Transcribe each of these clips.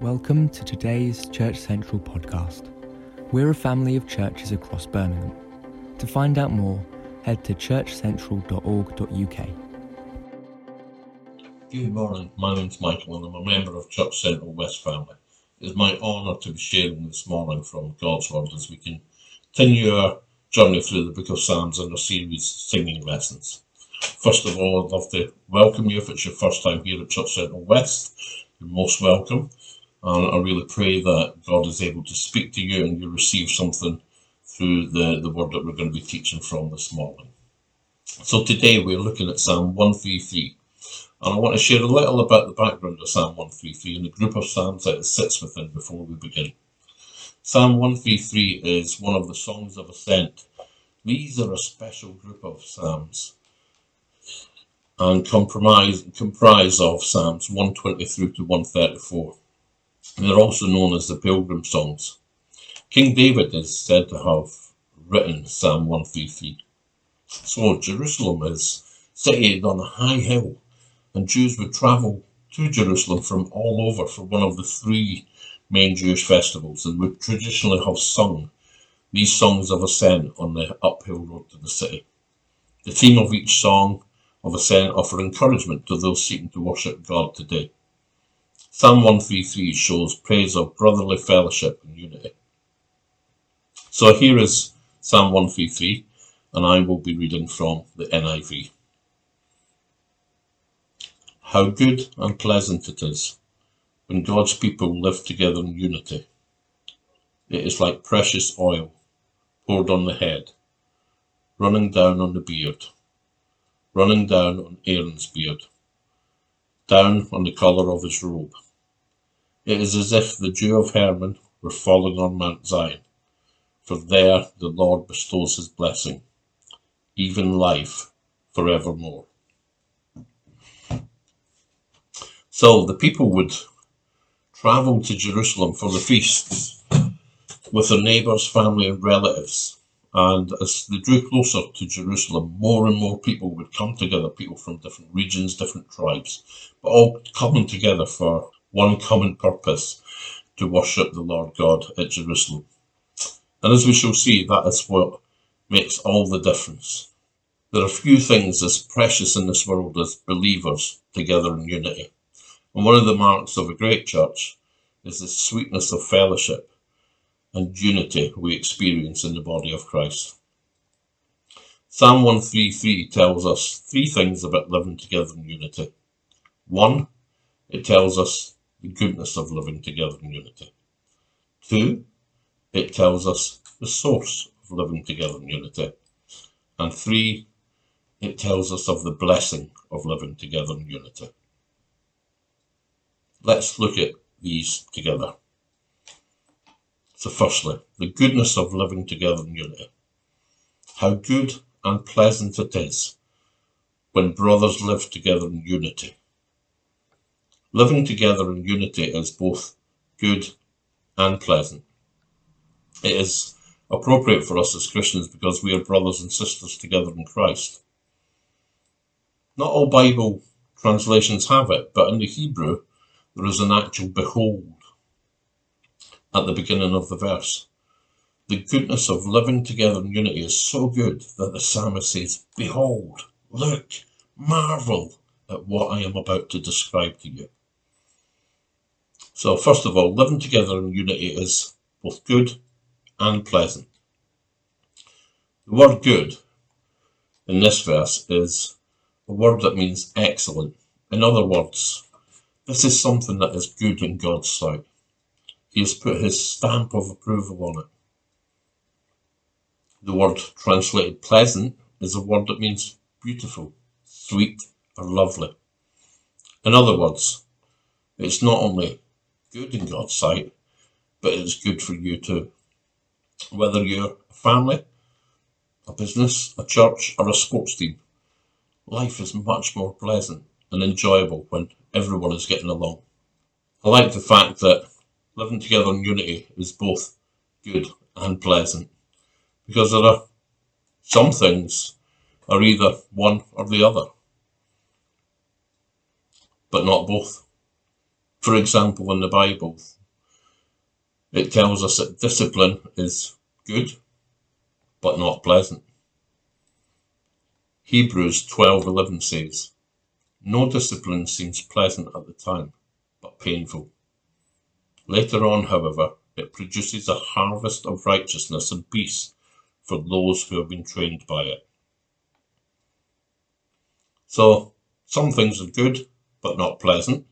Welcome to today's Church Central podcast. We're a family of churches across Birmingham. To find out more, head to churchcentral.org.uk. Good morning, my name's Michael and I'm a member of Church Central West Family. It is my honour to be sharing this morning from God's Word as we continue our journey through the book of Psalms and our series Singing Lessons. First of all, I'd love to welcome you if it's your first time here at Church Central West. You're most welcome. And I really pray that God is able to speak to you and you receive something through the, the word that we're going to be teaching from this morning. So today we're looking at Psalm 133. And I want to share a little about the background of Psalm 133 and the group of psalms that it sits within before we begin. Psalm 133 is one of the songs of ascent. These are a special group of psalms and comprise, comprise of Psalms 120 through to 134. They're also known as the Pilgrim Songs. King David is said to have written Psalm 133. So Jerusalem is situated on a high hill, and Jews would travel to Jerusalem from all over for one of the three main Jewish festivals and would traditionally have sung these songs of ascent on the uphill road to the city. The theme of each song of ascent offer encouragement to those seeking to worship God today. Psalm 133 shows praise of brotherly fellowship and unity. So here is Psalm 133, and I will be reading from the NIV. How good and pleasant it is when God's people live together in unity. It is like precious oil poured on the head, running down on the beard, running down on Aaron's beard, down on the collar of his robe. It is as if the dew of Hermon were falling on Mount Zion, for there the Lord bestows his blessing, even life forevermore. So the people would travel to Jerusalem for the feasts with their neighbours, family, and relatives. And as they drew closer to Jerusalem, more and more people would come together, people from different regions, different tribes, but all coming together for one common purpose to worship the Lord God at Jerusalem. And as we shall see, that is what makes all the difference. There are few things as precious in this world as believers together in unity. And one of the marks of a great church is the sweetness of fellowship and unity we experience in the body of Christ. Psalm 133 tells us three things about living together in unity. One, it tells us the goodness of living together in unity. Two, it tells us the source of living together in unity. And three, it tells us of the blessing of living together in unity. Let's look at these together. So, firstly, the goodness of living together in unity. How good and pleasant it is when brothers live together in unity. Living together in unity is both good and pleasant. It is appropriate for us as Christians because we are brothers and sisters together in Christ. Not all Bible translations have it, but in the Hebrew, there is an actual behold at the beginning of the verse. The goodness of living together in unity is so good that the psalmist says, Behold, look, marvel at what I am about to describe to you. So, first of all, living together in unity is both good and pleasant. The word good in this verse is a word that means excellent. In other words, this is something that is good in God's sight. He has put his stamp of approval on it. The word translated pleasant is a word that means beautiful, sweet, or lovely. In other words, it's not only good in God's sight, but it's good for you too. Whether you're a family, a business, a church, or a sports team, life is much more pleasant and enjoyable when everyone is getting along. I like the fact that living together in unity is both good and pleasant because there are some things are either one or the other, but not both. For example, in the Bible, it tells us that discipline is good, but not pleasant. Hebrews 12:11 says, "No discipline seems pleasant at the time, but painful. Later on, however, it produces a harvest of righteousness and peace for those who have been trained by it." So, some things are good, but not pleasant.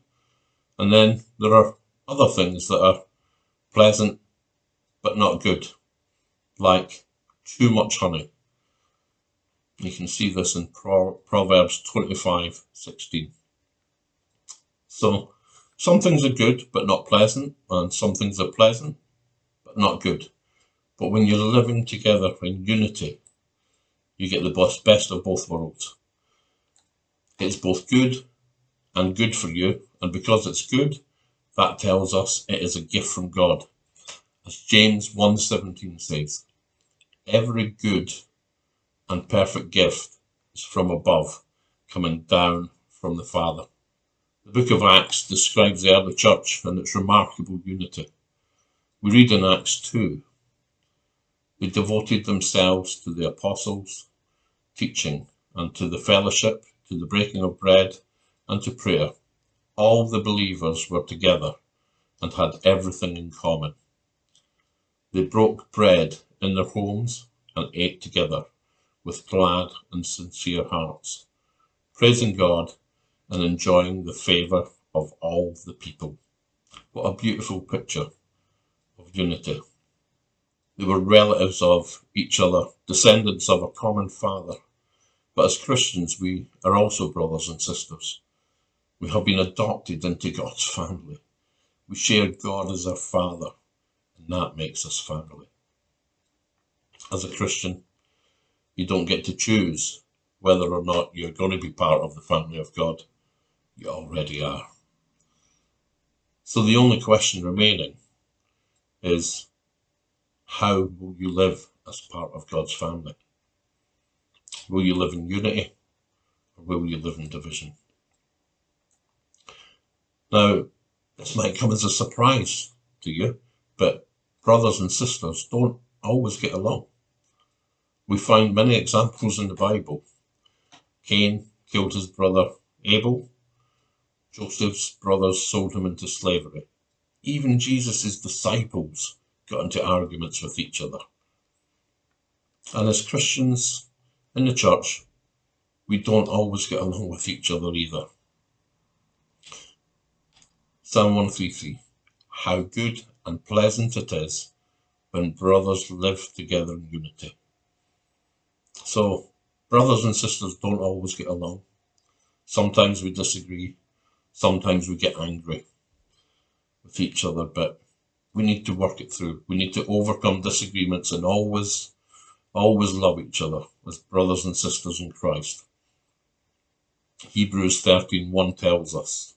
And then there are other things that are pleasant, but not good, like too much honey. You can see this in Pro- Proverbs 25 16. So, some things are good but not pleasant, and some things are pleasant but not good. But when you're living together in unity, you get the best of both worlds. It's both good and good for you, and because it's good, that tells us it is a gift from God. As James 1:17 says, every good and perfect gift is from above, coming down from the Father. The book of Acts describes the early church and its remarkable unity. We read in Acts 2 They devoted themselves to the apostles' teaching and to the fellowship, to the breaking of bread, and to prayer. All the believers were together and had everything in common. They broke bread in their homes and ate together with glad and sincere hearts, praising God and enjoying the favour of all the people. What a beautiful picture of unity. They were relatives of each other, descendants of a common father. But as Christians, we are also brothers and sisters. We have been adopted into God's family. We share God as our Father, and that makes us family. As a Christian, you don't get to choose whether or not you're going to be part of the family of God. You already are. So the only question remaining is how will you live as part of God's family? Will you live in unity or will you live in division? Now, this might come as a surprise to you, but brothers and sisters don't always get along. We find many examples in the Bible. Cain killed his brother Abel. Joseph's brothers sold him into slavery. Even Jesus' disciples got into arguments with each other. And as Christians in the church, we don't always get along with each other either. Psalm 133 How good and pleasant it is when brothers live together in unity. So, brothers and sisters don't always get along. Sometimes we disagree, sometimes we get angry with each other, but we need to work it through. We need to overcome disagreements and always, always love each other as brothers and sisters in Christ. Hebrews 13:1 tells us,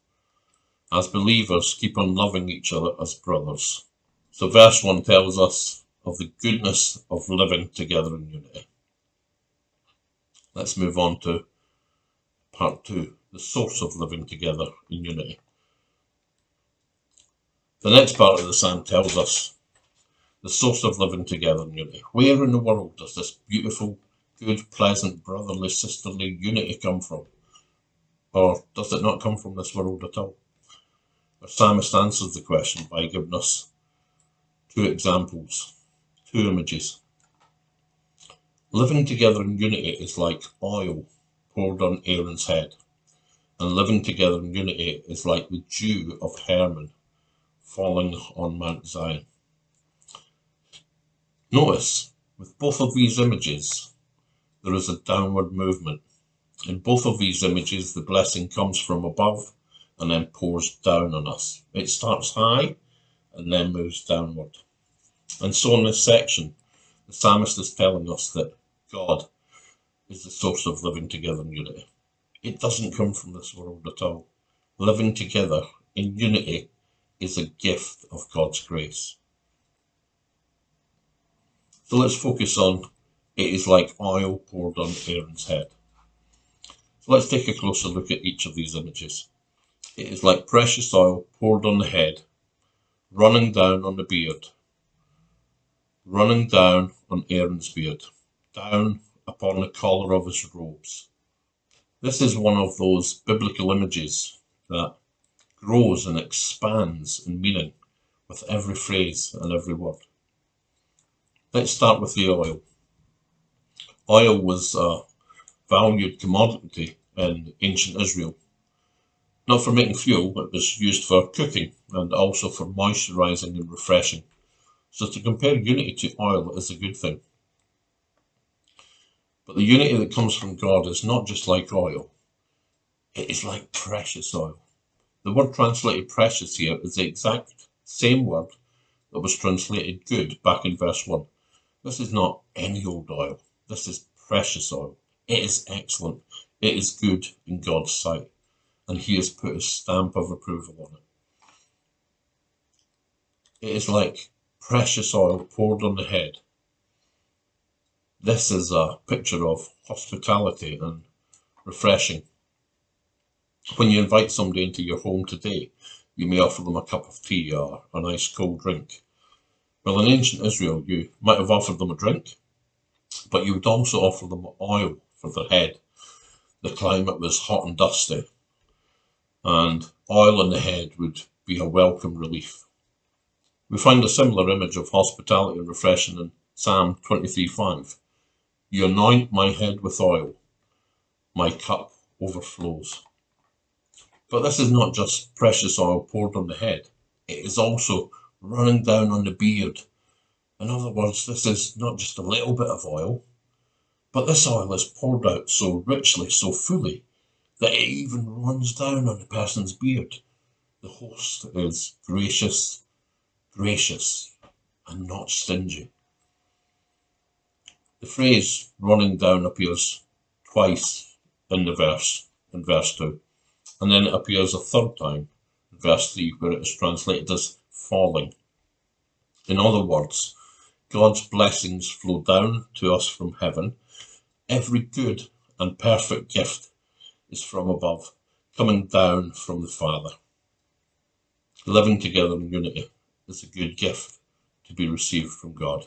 as believers, keep on loving each other as brothers. So verse 1 tells us of the goodness of living together in unity. Let's move on to part two, the source of living together in unity. The next part of the psalm tells us the source of living together in unity. Where in the world does this beautiful, good, pleasant, brotherly, sisterly unity come from? Or does it not come from this world at all? Psalmist answers the question by giving us two examples, two images. Living together in unity is like oil poured on Aaron's head, and living together in unity is like the dew of Hermon falling on Mount Zion. Notice, with both of these images, there is a downward movement. In both of these images, the blessing comes from above and then pours down on us. It starts high and then moves downward. And so in this section, the psalmist is telling us that God is the source of living together in unity. It doesn't come from this world at all. Living together in unity is a gift of God's grace. So let's focus on it is like oil poured on Aaron's head. So let's take a closer look at each of these images. It is like precious oil poured on the head, running down on the beard, running down on Aaron's beard, down upon the collar of his robes. This is one of those biblical images that grows and expands in meaning with every phrase and every word. Let's start with the oil. Oil was a valued commodity in ancient Israel. Not for making fuel, it was used for cooking and also for moisturizing and refreshing. So to compare unity to oil is a good thing. But the unity that comes from God is not just like oil, it is like precious oil. The word translated precious here is the exact same word that was translated good back in verse 1. This is not any old oil, this is precious oil. It is excellent, it is good in God's sight, and He has put His stamp of approval on it. It is like precious oil poured on the head this is a picture of hospitality and refreshing. When you invite somebody into your home today, you may offer them a cup of tea or a nice cold drink. Well, in ancient Israel, you might have offered them a drink, but you would also offer them oil for their head. The climate was hot and dusty, and oil on the head would be a welcome relief. We find a similar image of hospitality and refreshing in Psalm 23:5. You anoint my head with oil, my cup overflows. But this is not just precious oil poured on the head, it is also running down on the beard. In other words, this is not just a little bit of oil, but this oil is poured out so richly, so fully, that it even runs down on the person's beard. The host is gracious, gracious, and not stingy. The phrase running down appears twice in the verse, in verse 2, and then it appears a third time in verse 3, where it is translated as falling. In other words, God's blessings flow down to us from heaven. Every good and perfect gift is from above, coming down from the Father. Living together in unity is a good gift to be received from God.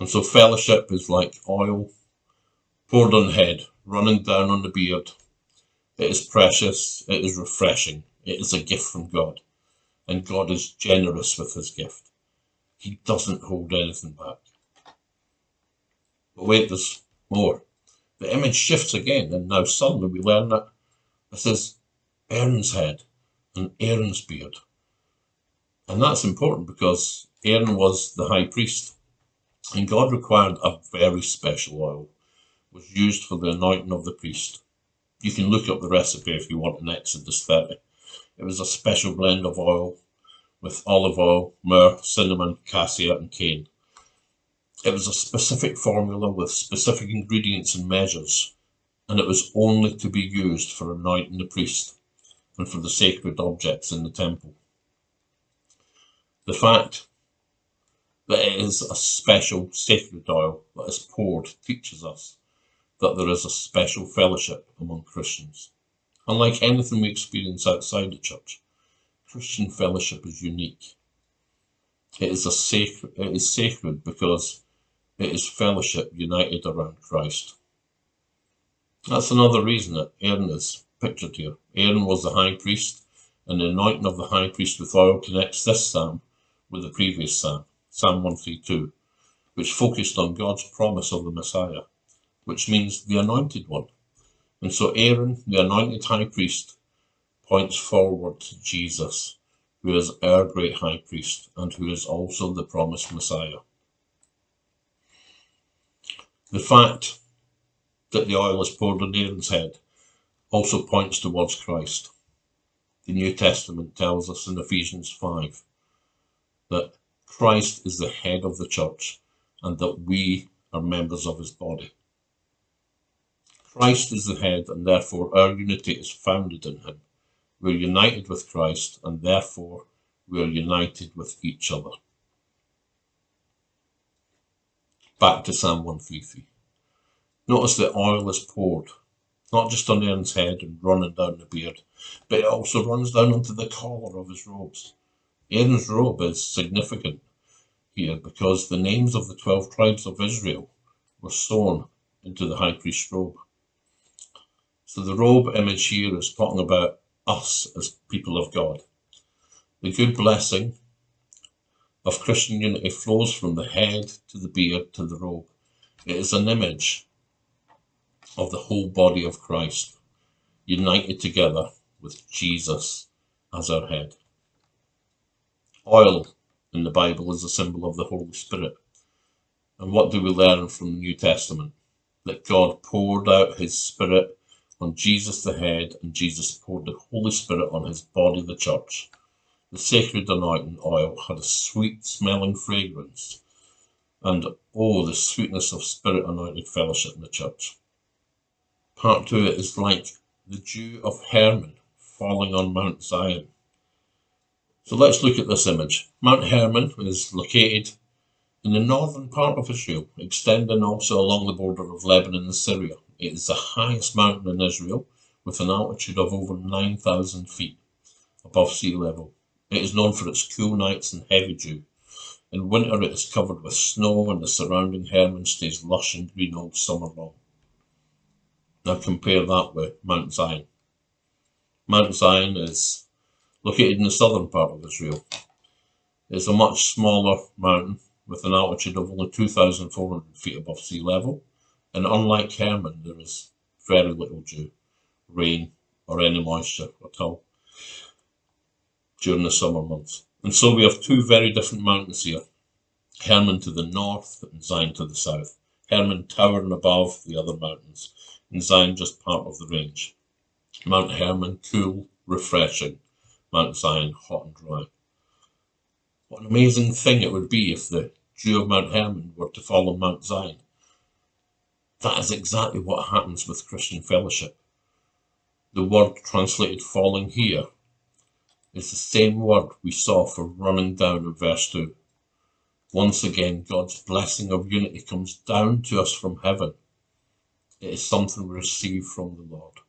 And so fellowship is like oil poured on head, running down on the beard. It is precious, it is refreshing, it is a gift from God. And God is generous with his gift. He doesn't hold anything back. But wait, there's more. The image shifts again, and now suddenly we learn that this is Aaron's head and Aaron's beard. And that's important because Aaron was the high priest. And God required a very special oil, was used for the anointing of the priest. You can look up the recipe if you want in Exodus 30. It was a special blend of oil with olive oil, myrrh, cinnamon, cassia, and cane. It was a specific formula with specific ingredients and measures, and it was only to be used for anointing the priest and for the sacred objects in the temple. The fact that it is a special sacred oil that is poured teaches us that there is a special fellowship among Christians. Unlike anything we experience outside the church, Christian fellowship is unique. It is a sacred it is sacred because it is fellowship united around Christ. That's another reason that Aaron is pictured here. Aaron was the high priest, and the anointing of the high priest with oil connects this psalm with the previous psalm. Psalm 132, which focused on God's promise of the Messiah, which means the anointed one. And so Aaron, the anointed high priest, points forward to Jesus, who is our great high priest and who is also the promised Messiah. The fact that the oil is poured on Aaron's head also points towards Christ. The New Testament tells us in Ephesians 5 that Christ is the head of the church and that we are members of his body. Christ is the head and therefore our unity is founded in him. We're united with Christ and therefore we are united with each other. Back to Psalm 133. Notice the oil is poured not just on Aaron's head and running down the beard, but it also runs down onto the collar of his robes. Aaron's robe is significant here because the names of the 12 tribes of Israel were sewn into the high priest's robe. So the robe image here is talking about us as people of God. The good blessing of Christian unity flows from the head to the beard to the robe. It is an image of the whole body of Christ, united together with Jesus as our head. Oil in the Bible is a symbol of the Holy Spirit. And what do we learn from the New Testament? That God poured out his Spirit on Jesus the head, and Jesus poured the Holy Spirit on his body, the church. The sacred anointing oil had a sweet smelling fragrance, and oh, the sweetness of Spirit anointed fellowship in the church. Part two is like the dew of Hermon falling on Mount Zion. So let's look at this image. Mount Hermon is located in the northern part of Israel, extending also along the border of Lebanon and Syria. It is the highest mountain in Israel with an altitude of over 9,000 feet above sea level. It is known for its cool nights and heavy dew. In winter it is covered with snow and the surrounding Hermon stays lush and green all summer long. Now compare that with Mount Zion. Mount Zion is located in the southern part of Israel. It's a much smaller mountain with an altitude of only 2,400 feet above sea level, and unlike Hermon, there is very little dew, rain, or any moisture at all during the summer months. And so we have two very different mountains here Hermon to the north and Zion to the south. Hermon towering above the other mountains and Zion just part of the range. Mount Hermon, cool, refreshing. Mount Zion, hot and dry. What an amazing thing it would be if the dew of Mount Hermon were to fall on Mount Zion. That is exactly what happens with Christian fellowship. The word translated falling here is the same word we saw for running down in verse 2. Once again, God's blessing of unity comes down to us from heaven it is something we receive from the Lord.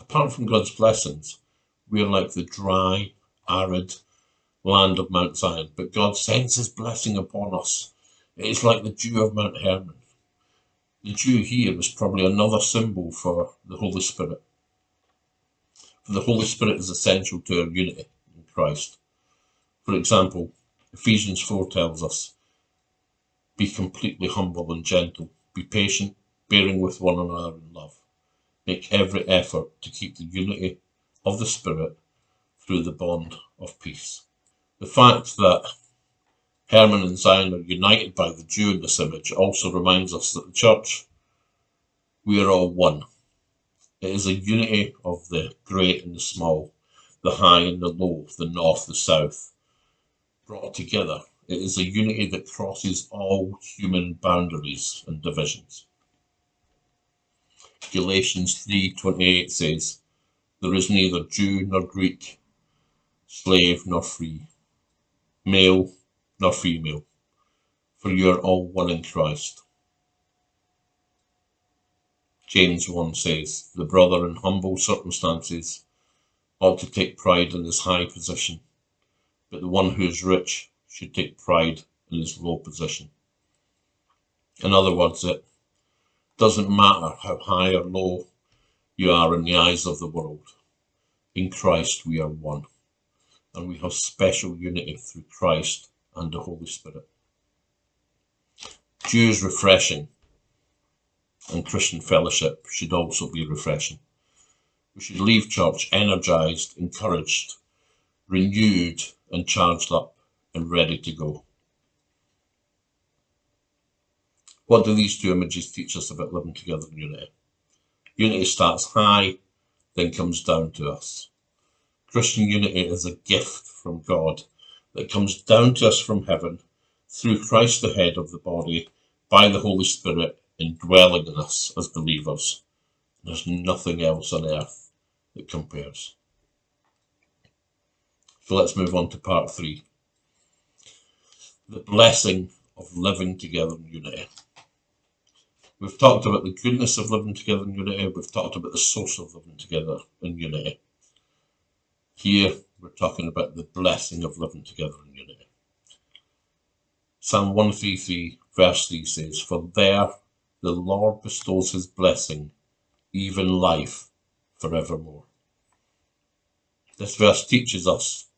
Apart from God's blessings, we are like the dry, arid land of Mount Zion, but God sends his blessing upon us. It is like the dew of Mount Hermon. The dew here is probably another symbol for the Holy Spirit. The Holy Spirit is essential to our unity in Christ. For example, Ephesians 4 tells us, Be completely humble and gentle, be patient, bearing with one another in love. Make every effort to keep the unity of the Spirit through the bond of peace. The fact that Hermon and Zion are united by the dew in this image also reminds us that the church, we are all one. It is a unity of the great and the small, the high and the low, the north, the south, brought together. It is a unity that crosses all human boundaries and divisions. Galatians 3:28 says, There is neither Jew nor Greek, slave nor free, male nor female, for you are all one in Christ. James 1 says, The brother in humble circumstances ought to take pride in his high position, but the one who is rich should take pride in his low position. In other words, it doesn't matter how high or low you are in the eyes of the world. In Christ we are one. And we have special unity through Christ and the Holy Spirit. Dew is refreshing, and Christian fellowship should also be refreshing. We should leave church energized, encouraged, renewed, and charged up and ready to go. What do these two images teach us about living together in unity? Unity starts high, then comes down to us. Christian unity is a gift from God that comes down to us from heaven through Christ, the head of the body, by the Holy Spirit indwelling in us as believers. There's nothing else on earth that compares. So let's move on to part three the blessing of living together in unity. We've talked about the goodness of living together in unity. We've talked about the source of living together in unity. Here, we're talking about the blessing of living together in unity. Psalm 133, verse 3 says, For there the Lord bestows his blessing, even life, forevermore. This verse teaches us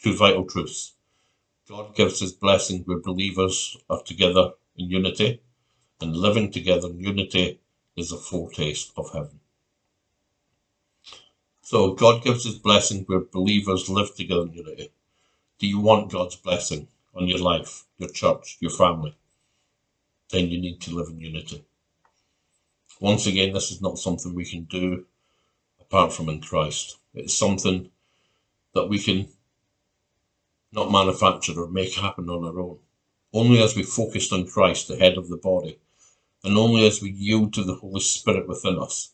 two vital truths. God gives his blessing where believers are together in unity, and living together in unity is a foretaste of heaven. So God gives his blessing where believers live together in unity. Do you want God's blessing on your life, your church, your family? Then you need to live in unity. Once again, this is not something we can do apart from in Christ. It's something that we can not manufacture or make happen on our own. Only as we focus on Christ, the head of the body, and only as we yield to the Holy Spirit within us,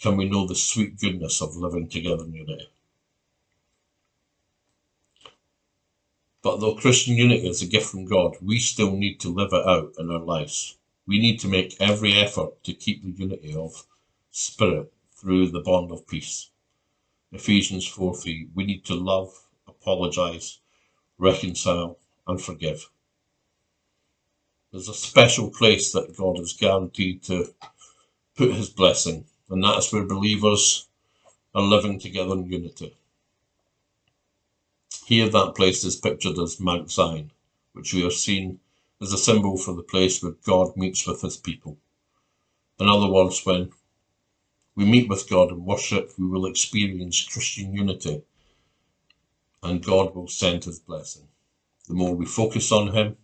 can we know the sweet goodness of living together in unity. But though Christian unity is a gift from God, we still need to live it out in our lives. We need to make every effort to keep the unity of spirit through the bond of peace. Ephesians 4 3. We need to love, apologise, reconcile, and forgive. There's a special place that God is guaranteed to put his blessing, and that's where believers are living together in unity. Here, that place is pictured as Mount Zion, which we have seen as a symbol for the place where God meets with his people. In other words, when we meet with God in worship, we will experience Christian unity and God will send his blessing. The more we focus on him,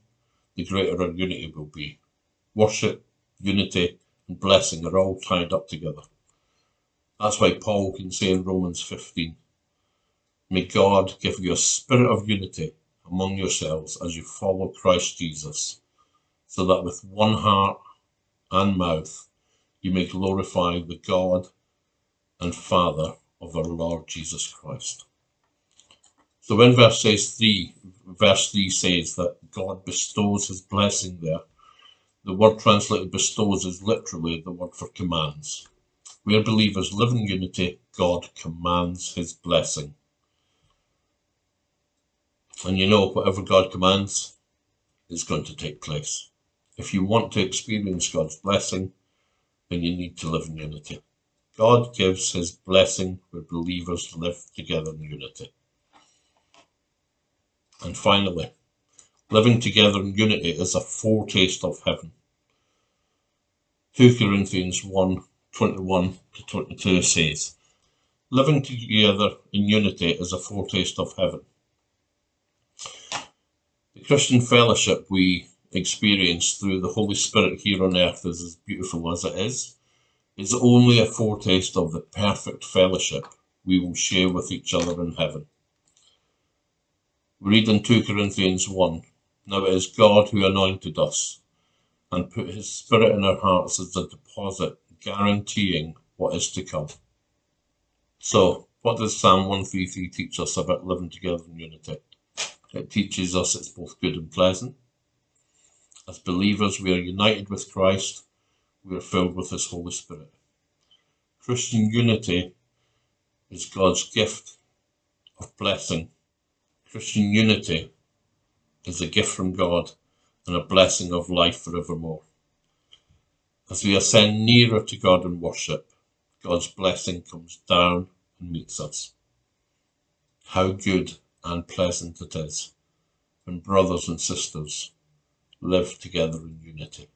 the greater our unity will be. Worship, unity, and blessing are all tied up together. That's why Paul can say in Romans 15, May God give you a spirit of unity among yourselves as you follow Christ Jesus, so that with one heart and mouth you may glorify the God and Father of our Lord Jesus Christ. So when verse says three, verse three says that God bestows his blessing there, the word translated bestows is literally the word for commands. Where believers live in unity, God commands his blessing. And you know, whatever God commands is going to take place. If you want to experience God's blessing, then you need to live in unity. God gives his blessing where believers live together in unity. And finally, living together in unity is a foretaste of heaven. 2 Corinthians 1 21 to 22 says, Living together in unity is a foretaste of heaven. Christian fellowship we experience through the Holy Spirit here on earth is as beautiful as it is, is only a foretaste of the perfect fellowship we will share with each other in heaven. We read in 2 Corinthians 1 Now it is God who anointed us and put his Spirit in our hearts as a deposit, guaranteeing what is to come. So, what does Psalm 133 teach us about living together in unity? It teaches us it's both good and pleasant. As believers, we are united with Christ, we are filled with His Holy Spirit. Christian unity is God's gift of blessing. Christian unity is a gift from God and a blessing of life forevermore. As we ascend nearer to God in worship, God's blessing comes down and meets us. How good and pleasant it is when brothers and sisters live together in unity.